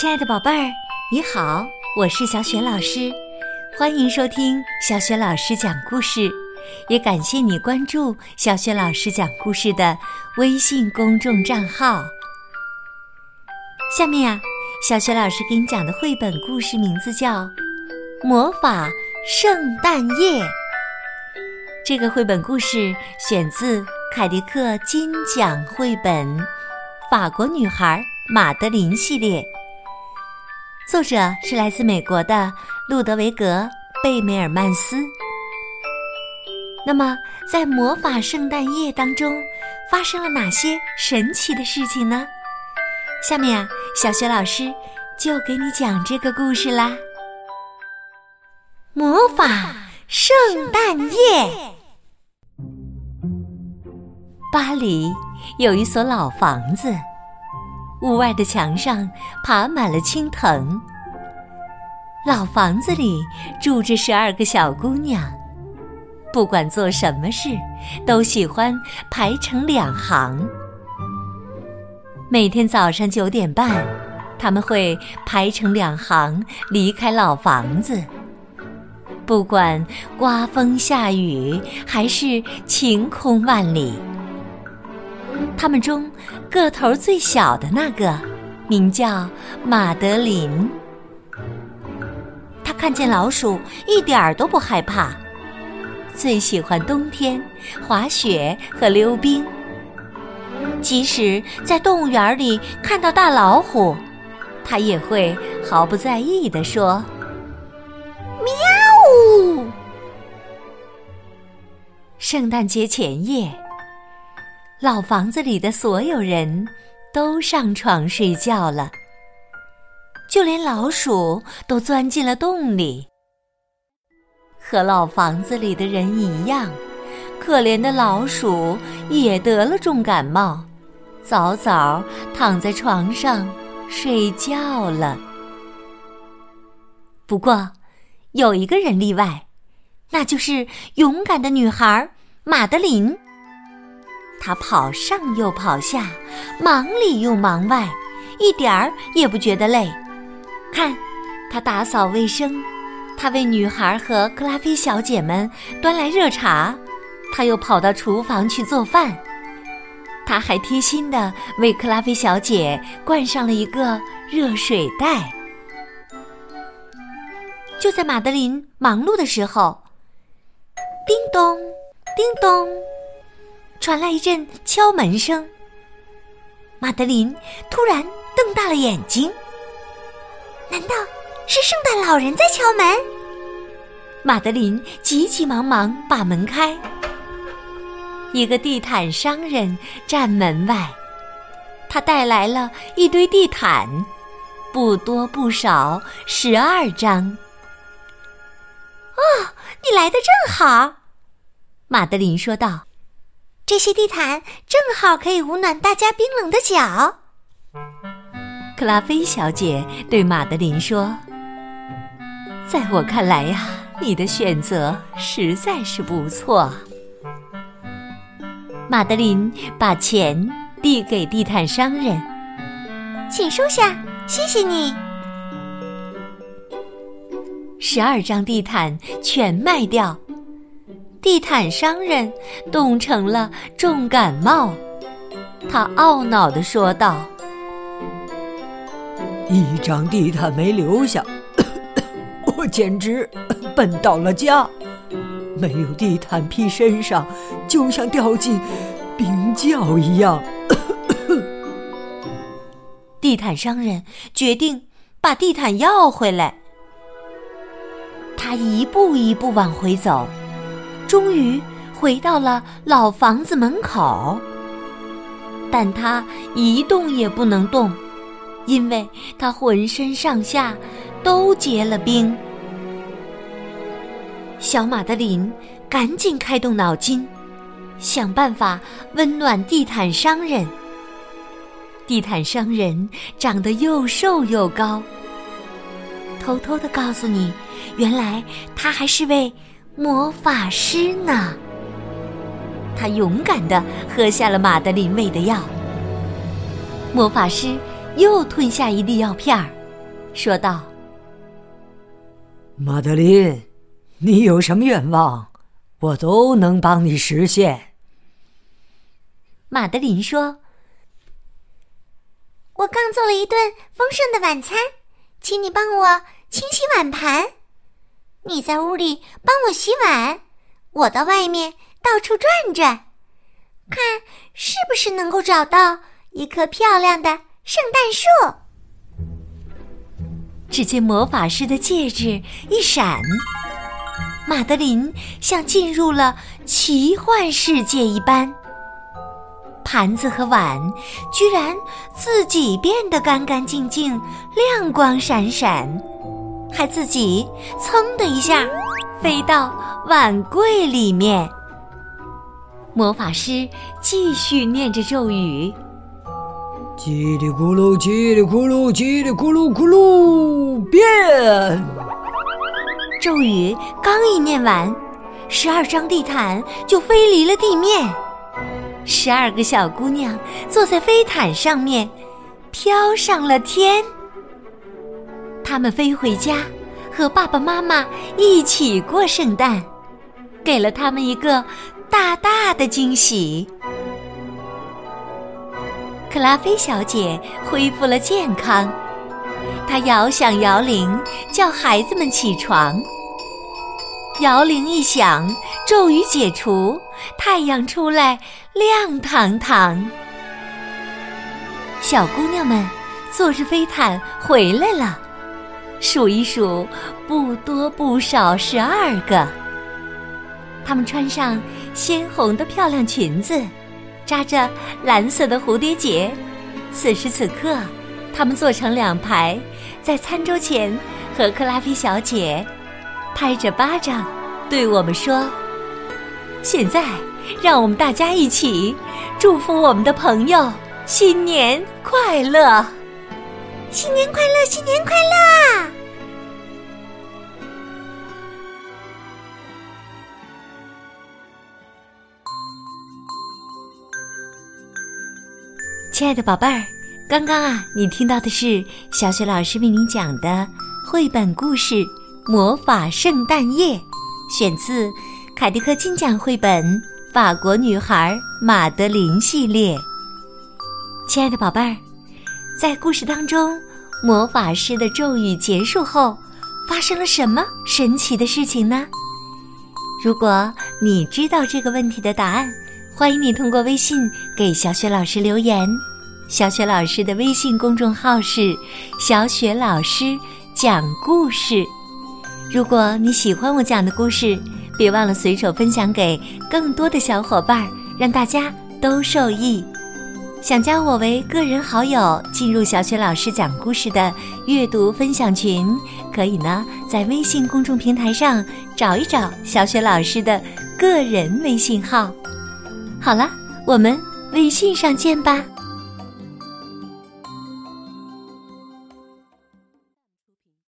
亲爱的宝贝儿，你好，我是小雪老师，欢迎收听小雪老师讲故事，也感谢你关注小雪老师讲故事的微信公众账号。下面呀，小雪老师给你讲的绘本故事名字叫《魔法圣诞夜》。这个绘本故事选自凯迪克金奖绘本《法国女孩马德琳》系列。作者是来自美国的路德维格·贝梅尔曼斯。那么，在魔法圣诞夜当中，发生了哪些神奇的事情呢？下面啊，小雪老师就给你讲这个故事啦。魔法圣诞夜，巴黎有一所老房子。屋外的墙上爬满了青藤。老房子里住着十二个小姑娘，不管做什么事，都喜欢排成两行。每天早上九点半，他们会排成两行离开老房子。不管刮风下雨，还是晴空万里。他们中个头最小的那个，名叫马德琳。他看见老鼠一点儿都不害怕，最喜欢冬天滑雪和溜冰。即使在动物园里看到大老虎，他也会毫不在意地说：“喵呜！”圣诞节前夜。老房子里的所有人都上床睡觉了，就连老鼠都钻进了洞里。和老房子里的人一样，可怜的老鼠也得了重感冒，早早躺在床上睡觉了。不过，有一个人例外，那就是勇敢的女孩马德琳。他跑上又跑下，忙里又忙外，一点儿也不觉得累。看，他打扫卫生，他为女孩和克拉菲小姐们端来热茶，他又跑到厨房去做饭。他还贴心的为克拉菲小姐灌上了一个热水袋。就在马德琳忙碌的时候，叮咚，叮咚。传来一阵敲门声。马德琳突然瞪大了眼睛，难道是圣诞老人在敲门？马德琳急急忙忙把门开。一个地毯商人站门外，他带来了一堆地毯，不多不少，十二张。哦，你来的正好，马德琳说道。这些地毯正好可以捂暖大家冰冷的脚。克拉菲小姐对马德琳说：“在我看来呀，你的选择实在是不错。”马德琳把钱递给地毯商人：“请收下，谢谢你。”十二张地毯全卖掉。地毯商人冻成了重感冒，他懊恼地说道：“一张地毯没留下，我简直笨到了家。没有地毯披身上，就像掉进冰窖一样。”地毯商人决定把地毯要回来。他一步一步往回走。终于回到了老房子门口，但他一动也不能动，因为他浑身上下都结了冰。小马德琳赶紧开动脑筋，想办法温暖地毯商人。地毯商人长得又瘦又高，偷偷的告诉你，原来他还是位。魔法师呢？他勇敢的喝下了马德琳喂的药。魔法师又吞下一粒药片儿，说道：“马德琳，你有什么愿望，我都能帮你实现。”马德琳说：“我刚做了一顿丰盛的晚餐，请你帮我清洗碗盘。你在屋里帮我洗碗，我到外面到处转转，看是不是能够找到一棵漂亮的圣诞树。”只见魔法师的戒指一闪，马德琳像进入了奇幻世界一般。盘子和碗居然自己变得干干净净、亮光闪闪，还自己噌的一下飞到碗柜里面。魔法师继续念着咒语：“叽里咕噜，叽里咕噜，叽里咕噜咕噜，变！”咒语刚一念完，十二张地毯就飞离了地面。十二个小姑娘坐在飞毯上面，飘上了天。他们飞回家，和爸爸妈妈一起过圣诞，给了他们一个大大的惊喜。克拉菲小姐恢复了健康，她摇响摇铃，叫孩子们起床。摇铃一响，咒语解除，太阳出来，亮堂堂。小姑娘们坐着飞毯回来了，数一数，不多不少，十二个。她们穿上鲜红的漂亮裙子，扎着蓝色的蝴蝶结。此时此刻，她们坐成两排，在餐桌前和克拉菲小姐。拍着巴掌，对我们说：“现在，让我们大家一起祝福我们的朋友新年快乐！新年快乐！新年快乐！”亲爱的宝贝儿，刚刚啊，你听到的是小雪老师为您讲的绘本故事。魔法圣诞夜，选自凯迪克金奖绘本《法国女孩马德琳》系列。亲爱的宝贝儿，在故事当中，魔法师的咒语结束后，发生了什么神奇的事情呢？如果你知道这个问题的答案，欢迎你通过微信给小雪老师留言。小雪老师的微信公众号是“小雪老师讲故事”。如果你喜欢我讲的故事，别忘了随手分享给更多的小伙伴，让大家都受益。想加我为个人好友，进入小雪老师讲故事的阅读分享群，可以呢，在微信公众平台上找一找小雪老师的个人微信号。好了，我们微信上见吧。